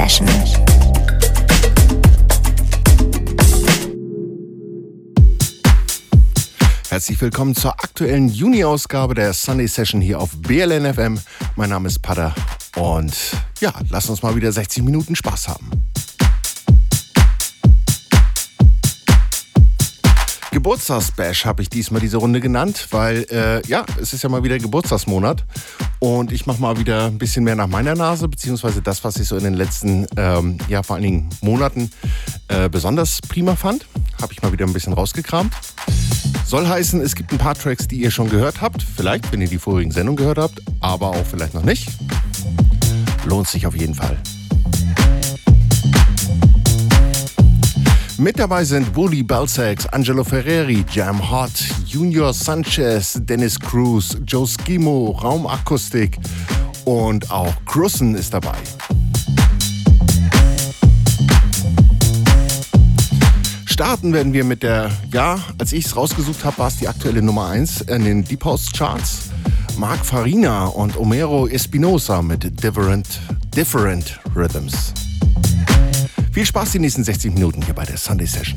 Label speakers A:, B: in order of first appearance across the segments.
A: Session.
B: Herzlich willkommen zur aktuellen Juni-Ausgabe der Sunday Session hier auf BLN FM. Mein Name ist Pada und ja, lass uns mal wieder 60 Minuten Spaß haben. Geburtstagsbash habe ich diesmal diese Runde genannt, weil äh, ja, es ist ja mal wieder Geburtstagsmonat und ich mache mal wieder ein bisschen mehr nach meiner Nase, beziehungsweise das, was ich so in den letzten, ähm, ja vor Dingen Monaten äh, besonders prima fand, habe ich mal wieder ein bisschen rausgekramt. Soll heißen, es gibt ein paar Tracks, die ihr schon gehört habt, vielleicht, wenn ihr die vorigen Sendungen gehört habt, aber auch vielleicht noch nicht. Lohnt sich auf jeden Fall. Mit dabei sind Wooly Balsax, Angelo Ferreri, Jam Hot, Junior Sanchez, Dennis Cruz, Joe Skimo, Raumakustik und auch Crussen ist dabei. Starten werden wir mit der, ja, als ich es rausgesucht habe, war es die aktuelle Nummer 1 in den Deep House Charts. Mark Farina und Omero Espinosa mit Different, Different Rhythms. Viel Spaß die nächsten 60 Minuten hier bei der Sunday Session.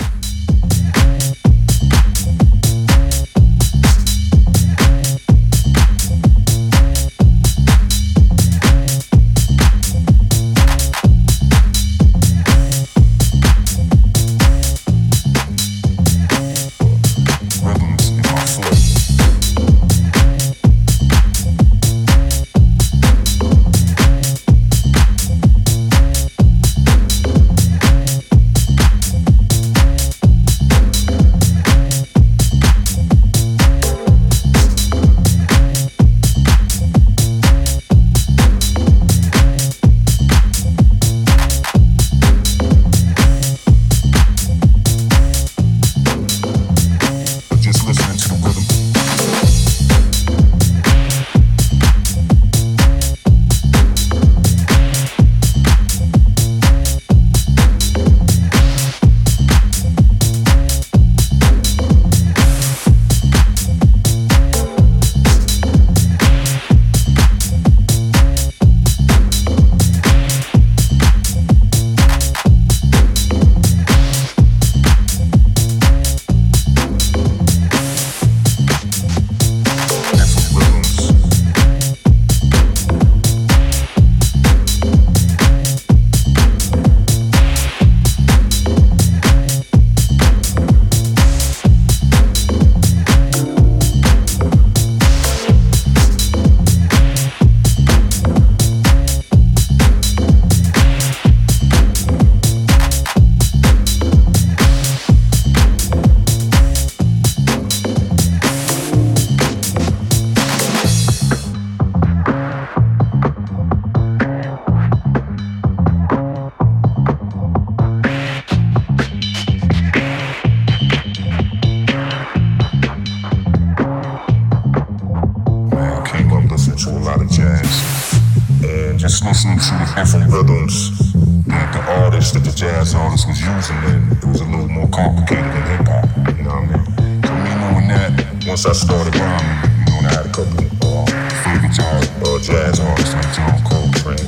C: jazz artists like Coltrane,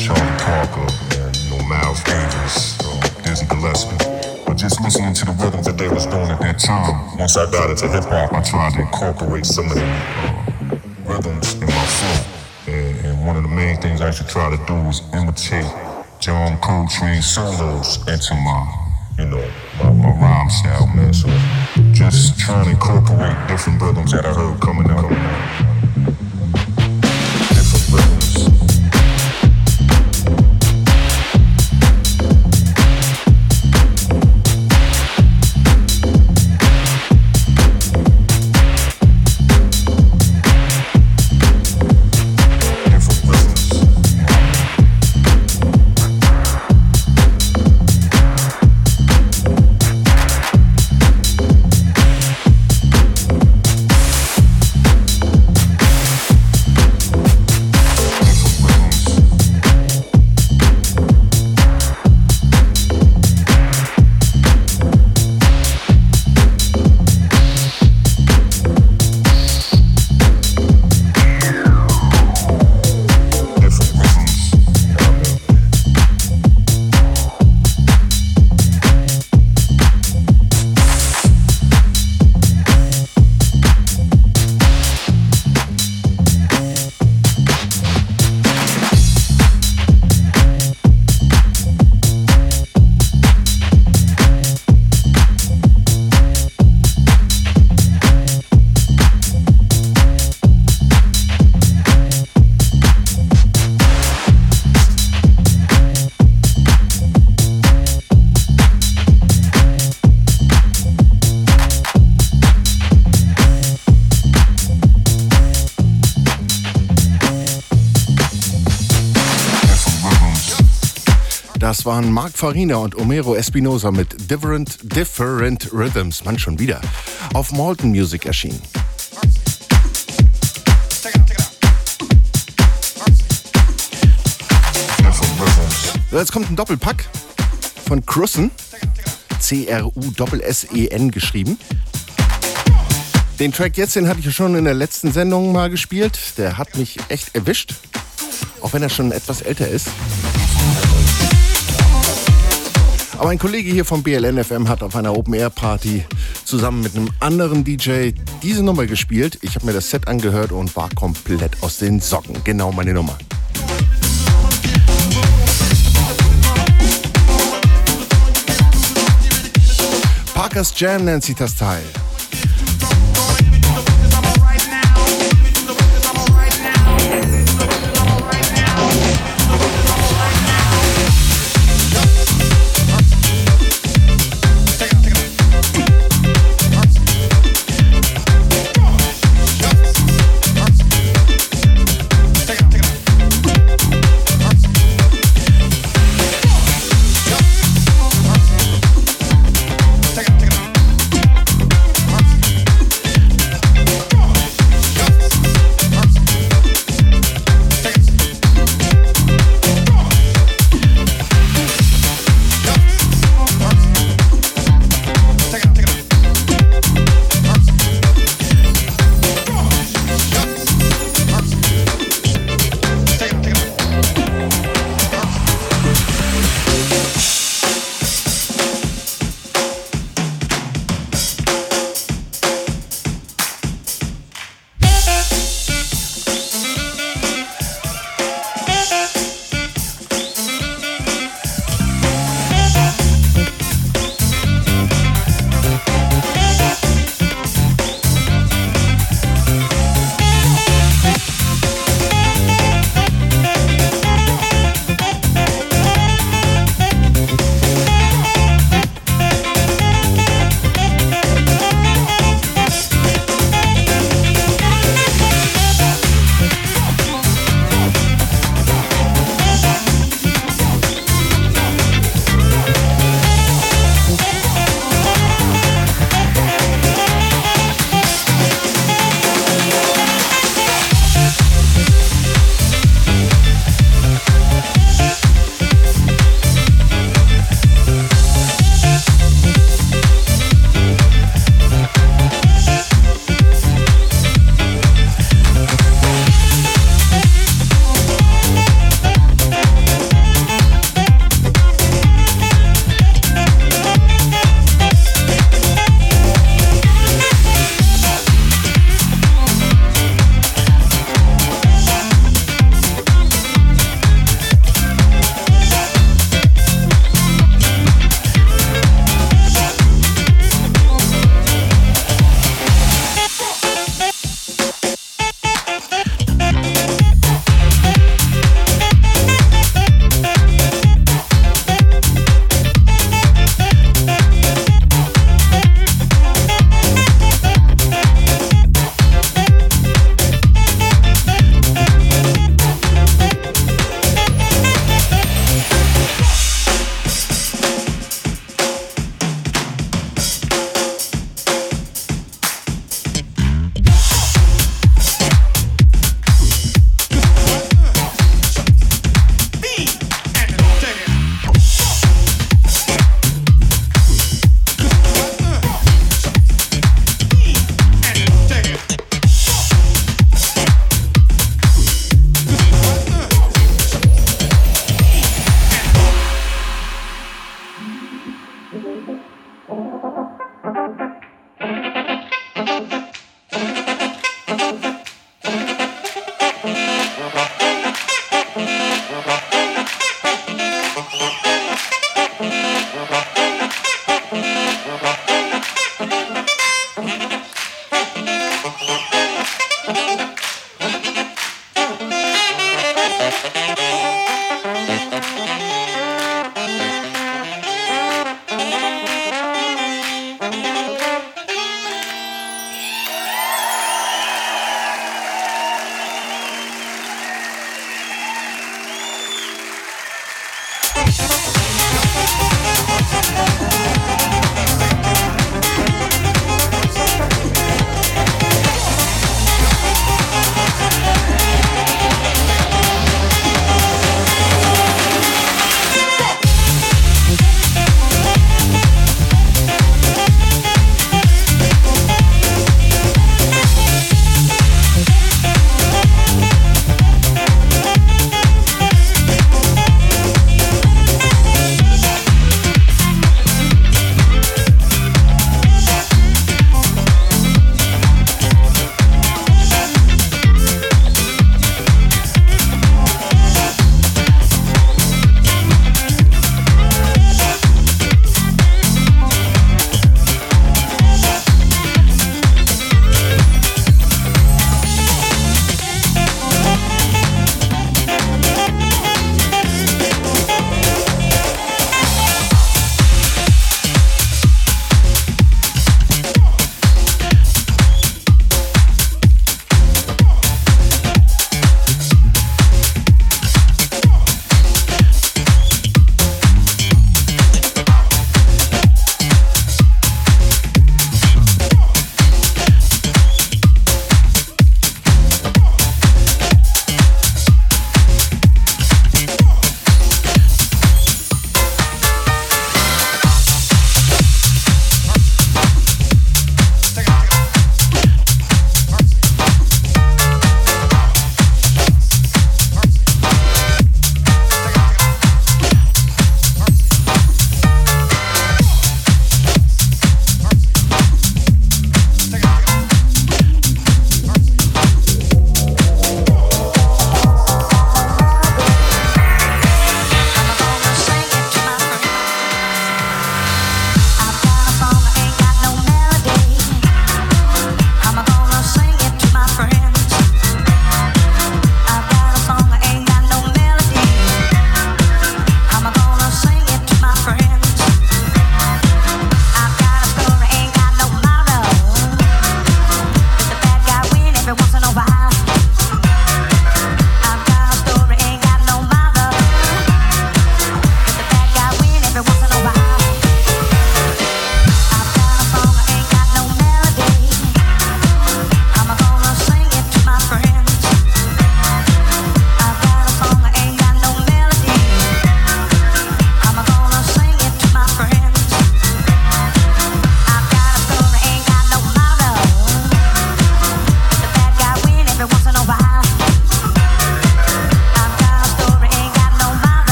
C: Charlie Parker, you know, Miles Davis, uh, Dizzy Gillespie. But just listening to the rhythms that they was doing at that time, once I got into hip hop, I tried to incorporate some of the uh, rhythms in my flow. And, and one of the main things I should try to do is imitate John Coltrane solos into my, you know, my, my rhyme style, man. So just trying to incorporate different rhythms that I heard coming out of
B: Das waren Mark Farina und Omero Espinosa mit Different, Different Rhythms, man schon wieder, auf Malton Music erschienen. Jetzt kommt ein Doppelpack von Crussen. C-R-U-S-S-E-N geschrieben. Den Track jetzt, den hatte ich schon in der letzten Sendung mal gespielt. Der hat mich echt erwischt. Auch wenn er schon etwas älter ist. Aber ein Kollege hier vom BLN FM hat auf einer Open Air Party zusammen mit einem anderen DJ diese Nummer gespielt. Ich habe mir das Set angehört und war komplett aus den Socken. Genau meine Nummer. Parkers Jam nennt sich das Teil.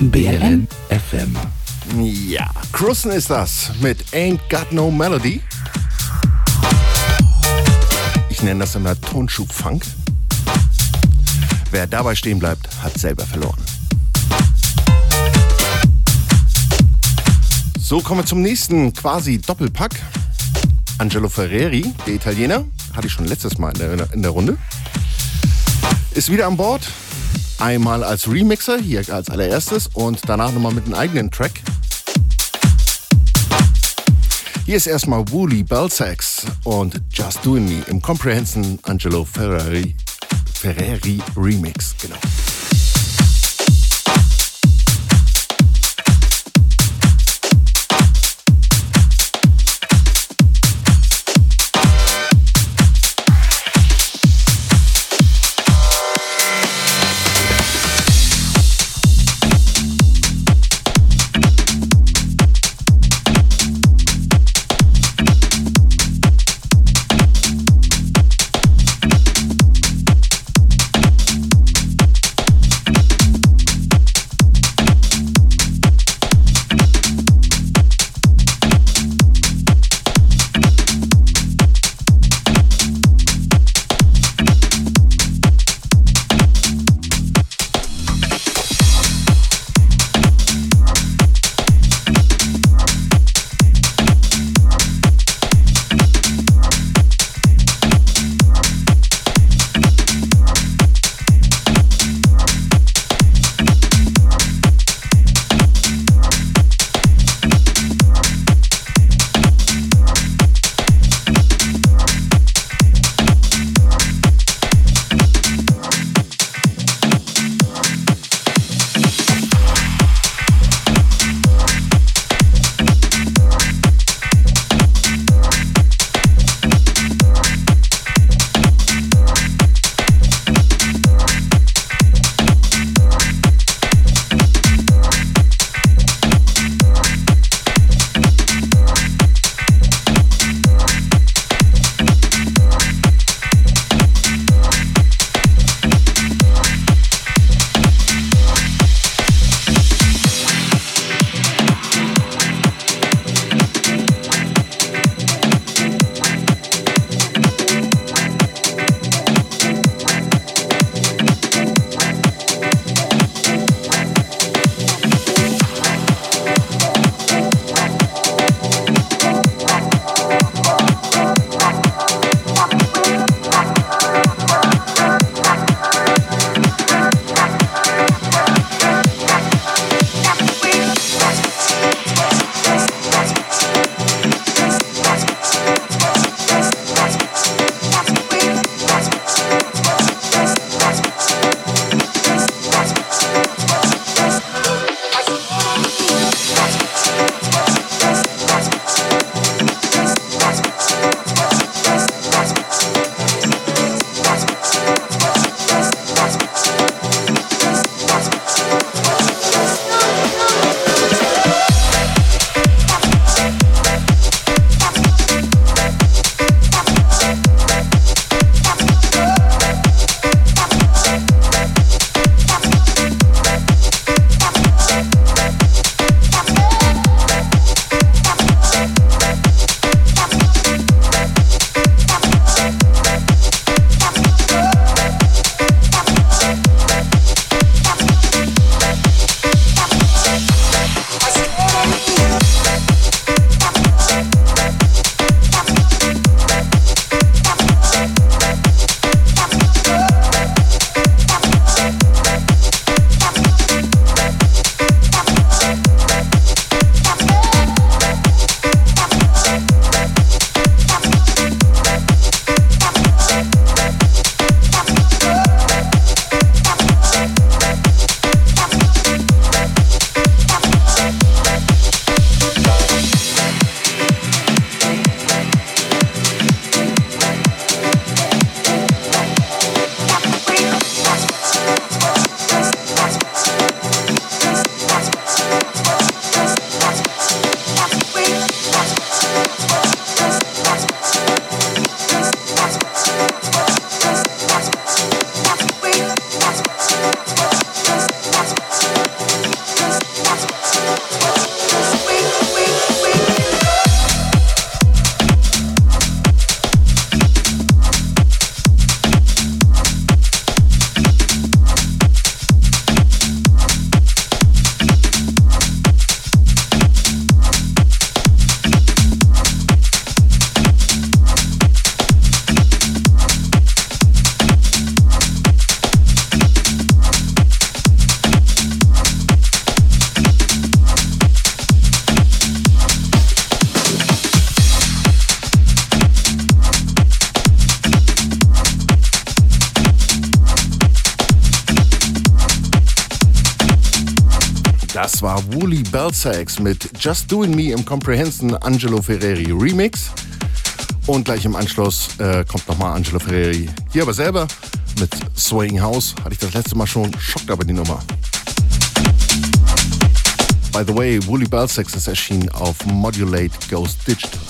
D: BLN FM.
B: Ja, Krusten ist das mit Ain't Got No Melody. Ich nenne das immer Tonschub-Funk. Wer dabei stehen bleibt, hat selber verloren. So kommen wir zum nächsten quasi Doppelpack. Angelo Ferreri, der Italiener, hatte ich schon letztes Mal in der, in der Runde, ist wieder an Bord Einmal als Remixer, hier als allererstes, und danach nochmal mit einem eigenen Track. Hier ist erstmal Woolly Bellsax und Just Doing Me im Comprehension Angelo Ferrari, Ferrari Remix. Genau. Das war Woolly Belsax mit Just Doing Me im Comprehension Angelo Ferreri Remix. Und gleich im Anschluss äh, kommt nochmal Angelo Ferreri hier aber selber mit Swaying House. Hatte ich das letzte Mal schon, schockt aber die Nummer. By the way, Woolly Belsax ist erschienen auf Modulate Ghost Digital.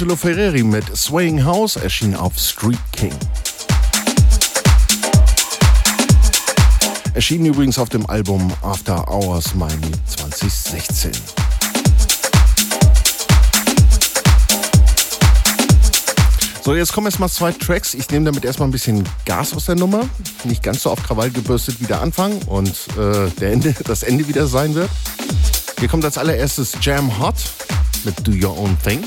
B: Angelo Ferreri mit Swaying House, erschien auf Street King. Erschien übrigens auf dem Album After Hours Miami 2016. So, jetzt kommen erstmal zwei Tracks. Ich nehme damit erstmal ein bisschen Gas aus der Nummer. Nicht ganz so auf Krawall gebürstet wie der Anfang und äh, der Ende, das Ende wieder sein wird. Hier kommt als allererstes Jam Hot mit Do Your Own Thing.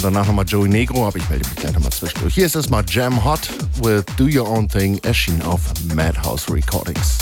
B: Und danach nochmal Joey Negro, aber ich melde mich gleich nochmal zwischendurch. Hier ist erstmal Jam Hot with Do Your Own Thing, erschienen auf Madhouse Recordings.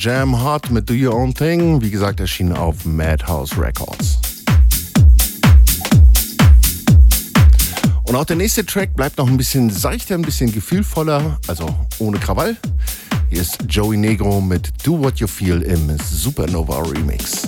B: Jam Hot mit Do Your Own Thing. Wie gesagt, erschienen auf Madhouse Records. Und auch der nächste Track bleibt noch ein bisschen seichter, ein bisschen gefühlvoller, also ohne Krawall. Hier ist Joey Negro mit Do What You Feel im Supernova Remix.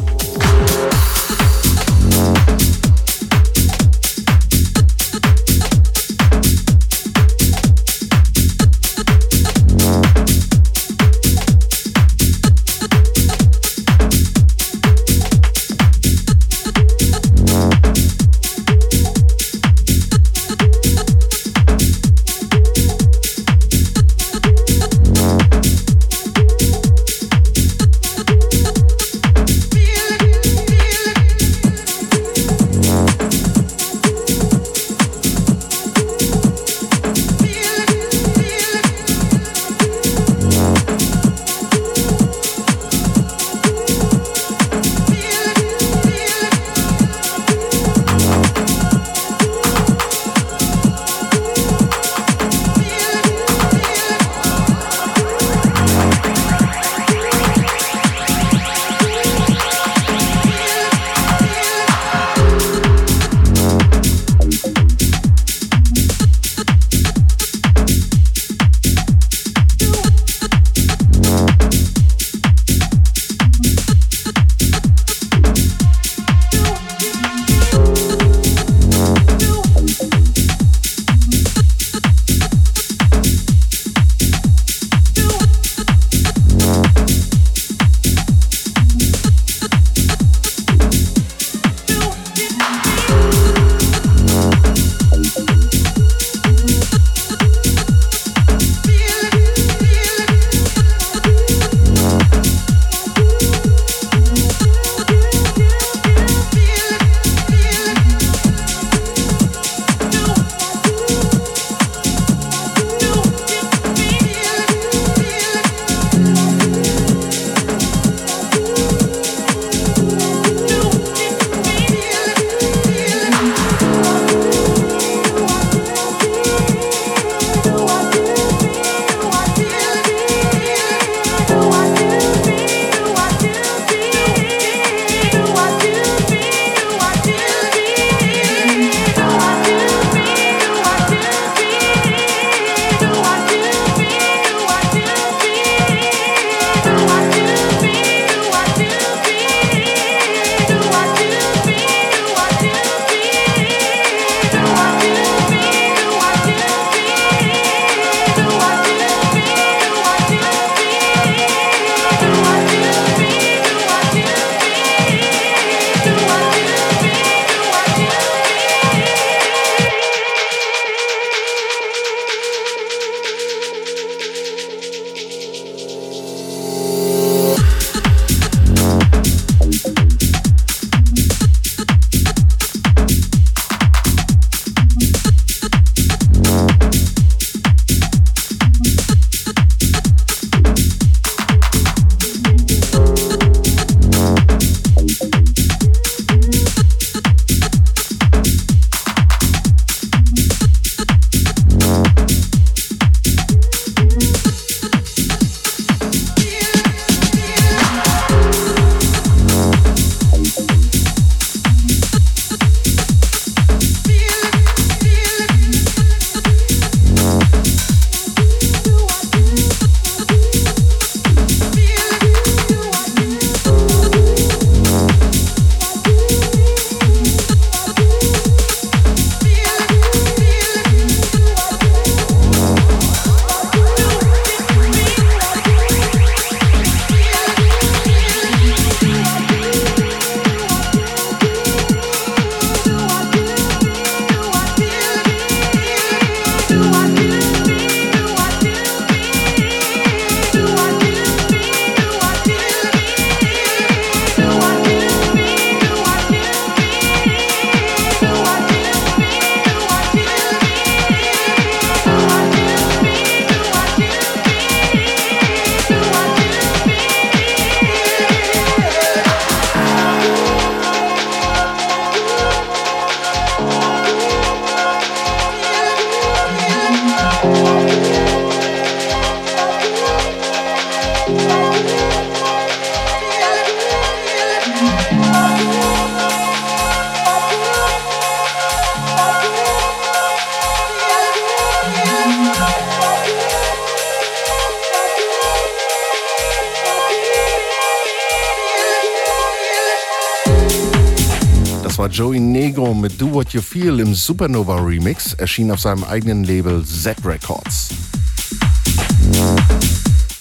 B: What You Feel im Supernova Remix, erschien auf seinem eigenen Label Z Records.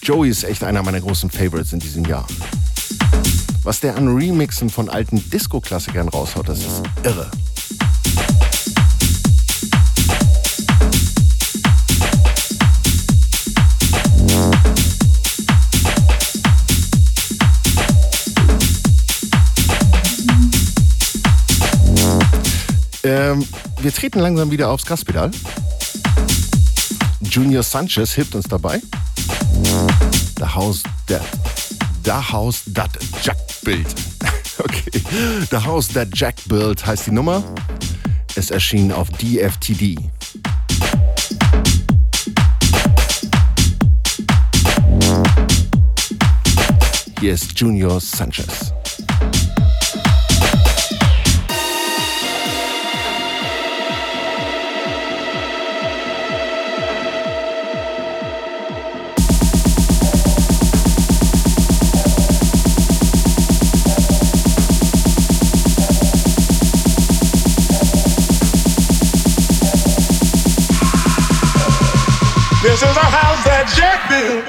B: Joey ist echt einer meiner großen Favorites in diesem Jahr. Was der an Remixen von alten Disco-Klassikern raushaut, das ist irre. Ähm, wir treten langsam wieder aufs Gaspedal. Junior Sanchez hilft uns dabei. The House That. The House That Jack Built. okay. The House That Jack Built heißt die Nummer. Es erschien auf DFTD. Hier ist Junior Sanchez.
E: This is a house that Jack built.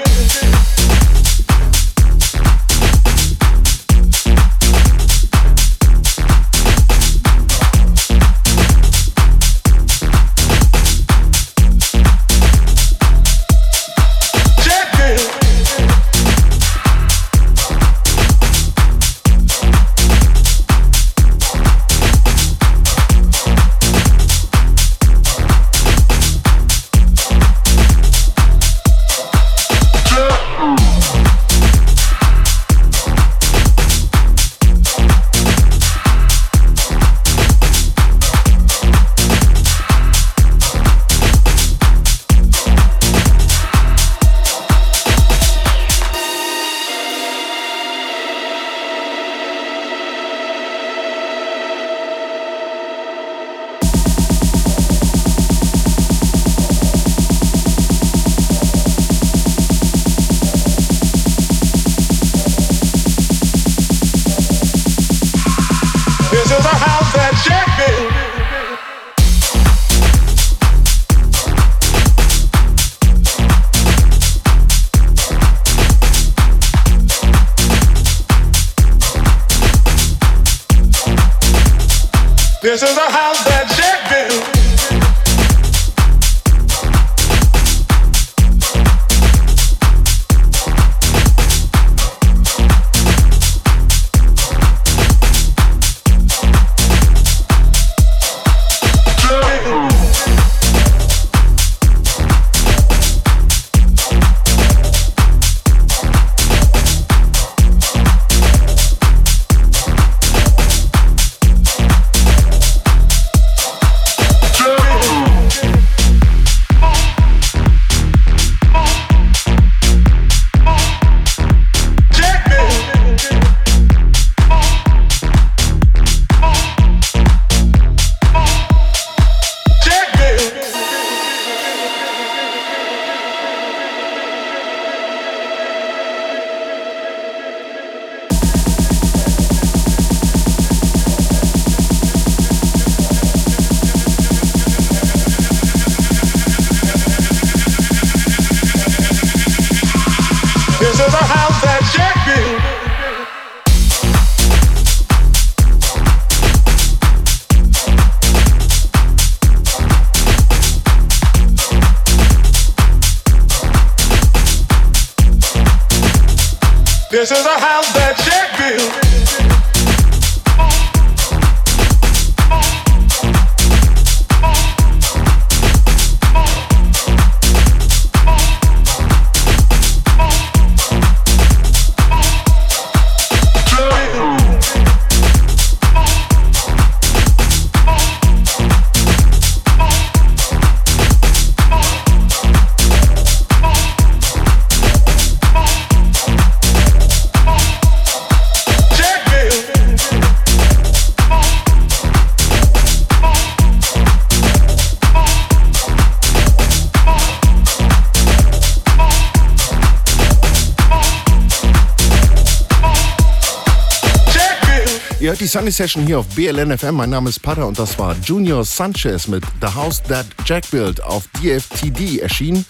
B: Ihr hört die Sunny Session hier auf BLN FM. Mein Name ist Pater und das war Junior Sanchez mit The House That Jack Built auf DFTD erschienen.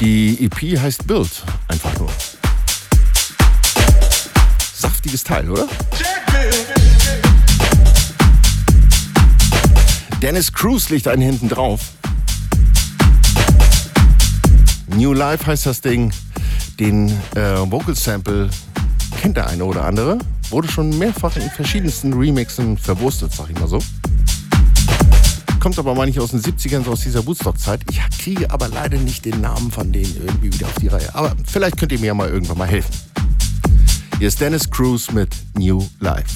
B: Die EP heißt Build, einfach nur. Saftiges Teil, oder? Dennis Cruz liegt einen hinten drauf. New Life heißt das Ding. Den äh, Vocal Sample kennt der eine oder andere. Wurde schon mehrfach in verschiedensten Remixen verwurstet, sag ich mal so. Kommt aber mal nicht aus den 70ern, sondern aus dieser Woodstock-Zeit. Ich kriege aber leider nicht den Namen von denen irgendwie wieder auf die Reihe. Aber vielleicht könnt ihr mir ja mal irgendwann mal helfen. Hier ist Dennis Cruz mit New Life.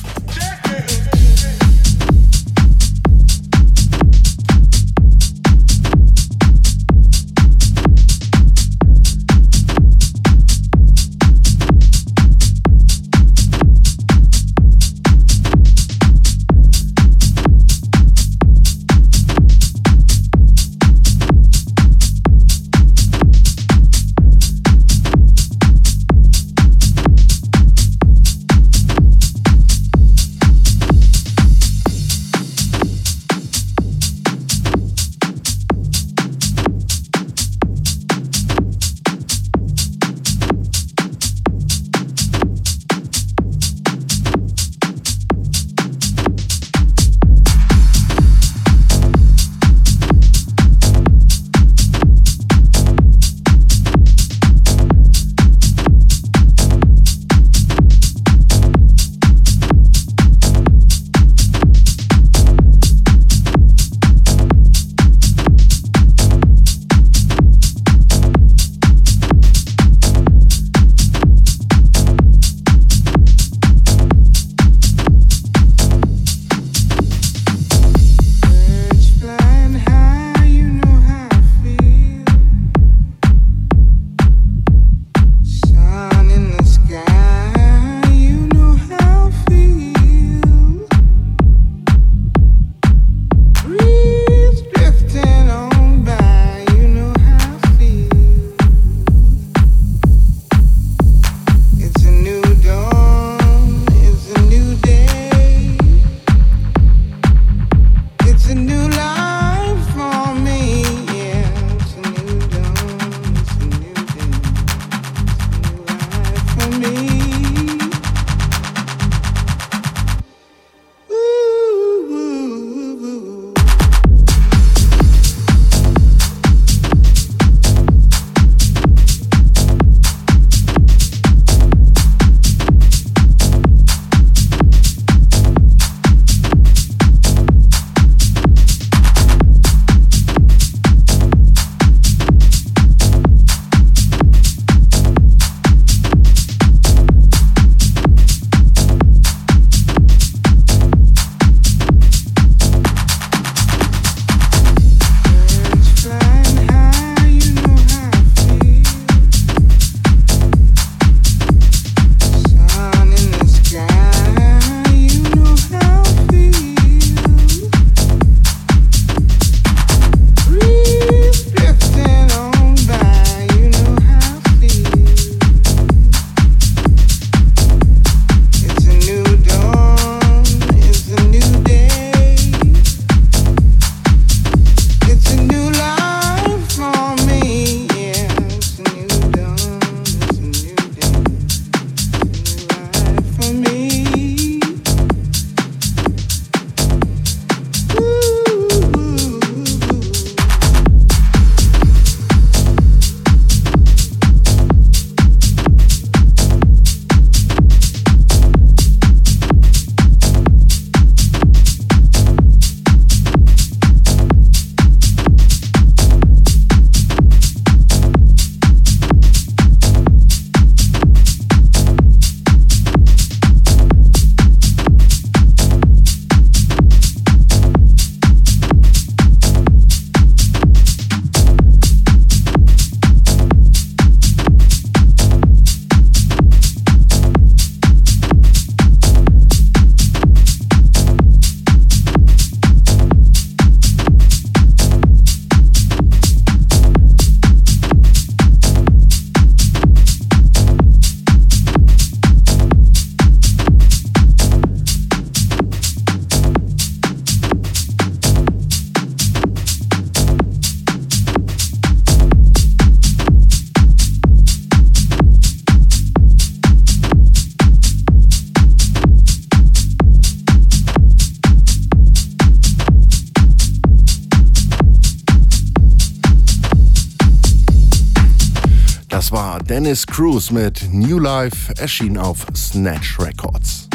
B: Cruz mit New Life, erschien auf Snatch Records.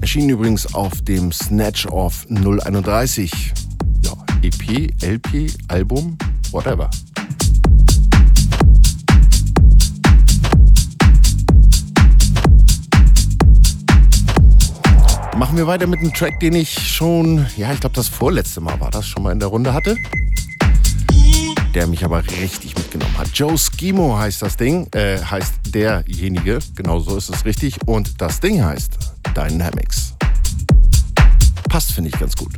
B: Erschien übrigens auf dem Snatch of 031. Ja, EP, LP, Album, whatever. Machen wir weiter mit einem Track, den ich schon, ja, ich glaube das vorletzte Mal war das, schon mal in der Runde hatte der mich aber richtig mitgenommen hat. Joe Skimo heißt das Ding, äh, heißt derjenige, genau so ist es richtig. Und das Ding heißt Dynamics. Passt, finde ich ganz gut.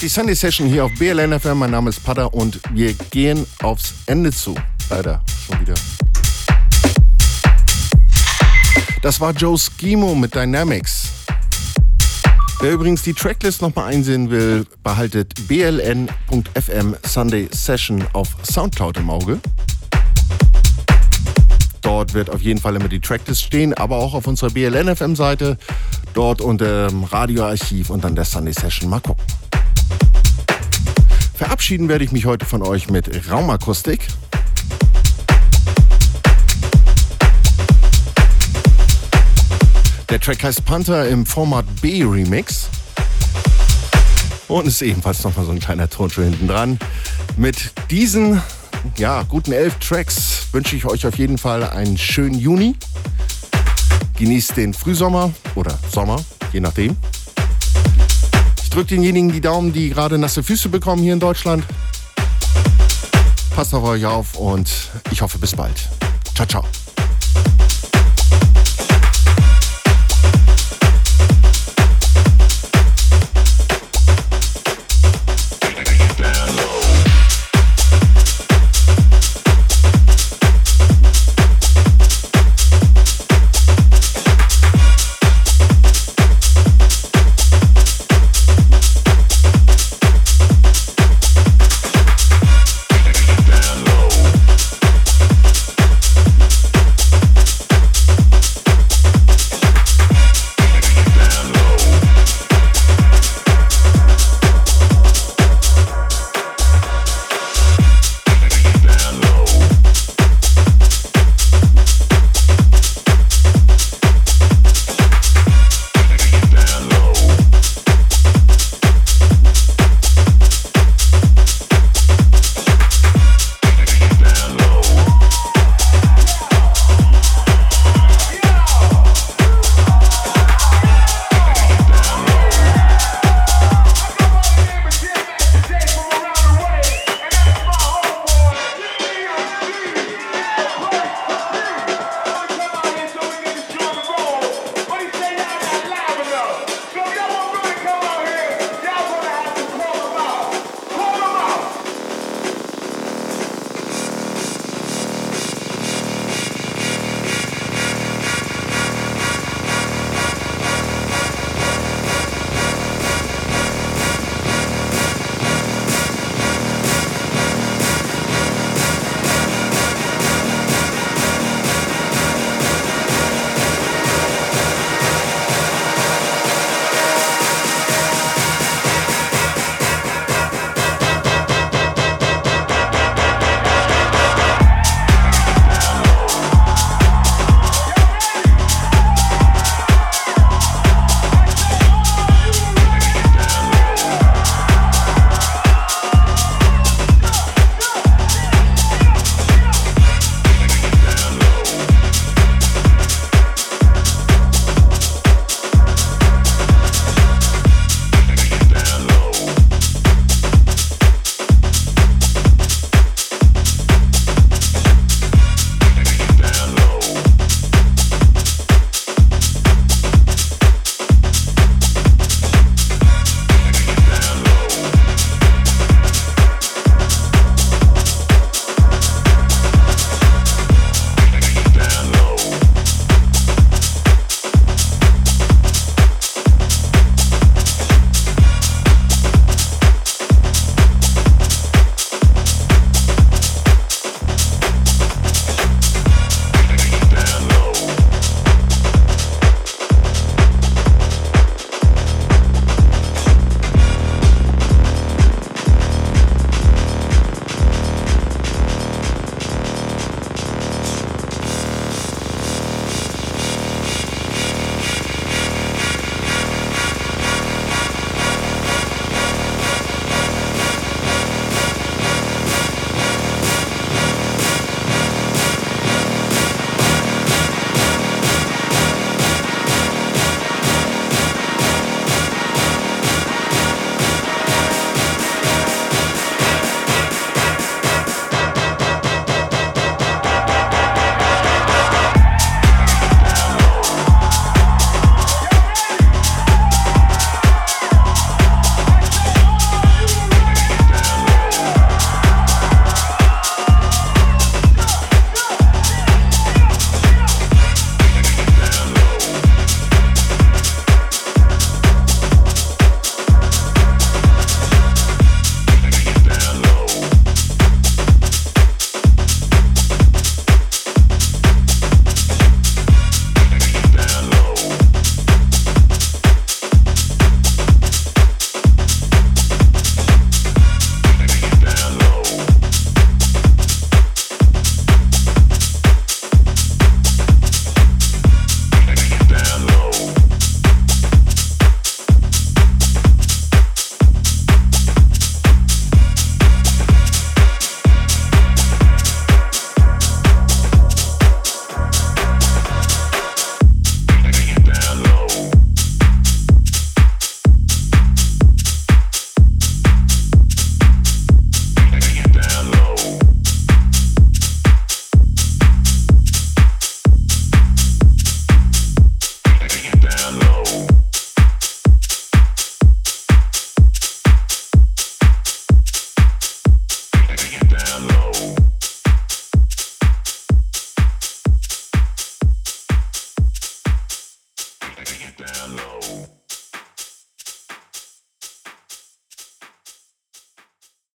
B: Die Sunday Session hier auf BLN FM. Mein Name ist Pada und wir gehen aufs Ende zu. Leider schon wieder. Das war Joe Schimo mit Dynamics. Wer übrigens die Tracklist nochmal einsehen will, behaltet bln.fm Sunday Session auf Soundcloud im Auge. Dort wird auf jeden Fall immer die Tracklist stehen, aber auch auf unserer BLN-FM-Seite, dort unter dem Radioarchiv und dann der Sunday Session. Mal gucken. Verabschieden werde ich mich heute von euch mit Raumakustik. Der Track heißt Panther im Format B Remix. Und ist ebenfalls nochmal so ein kleiner Tonschuh hinten dran. Mit diesen ja, guten elf Tracks wünsche ich euch auf jeden Fall einen schönen Juni. Genießt den Frühsommer oder Sommer, je nachdem. Ich drücke denjenigen die Daumen, die gerade nasse Füße bekommen hier in Deutschland. Passt auf euch auf und ich hoffe bis bald. Ciao, ciao.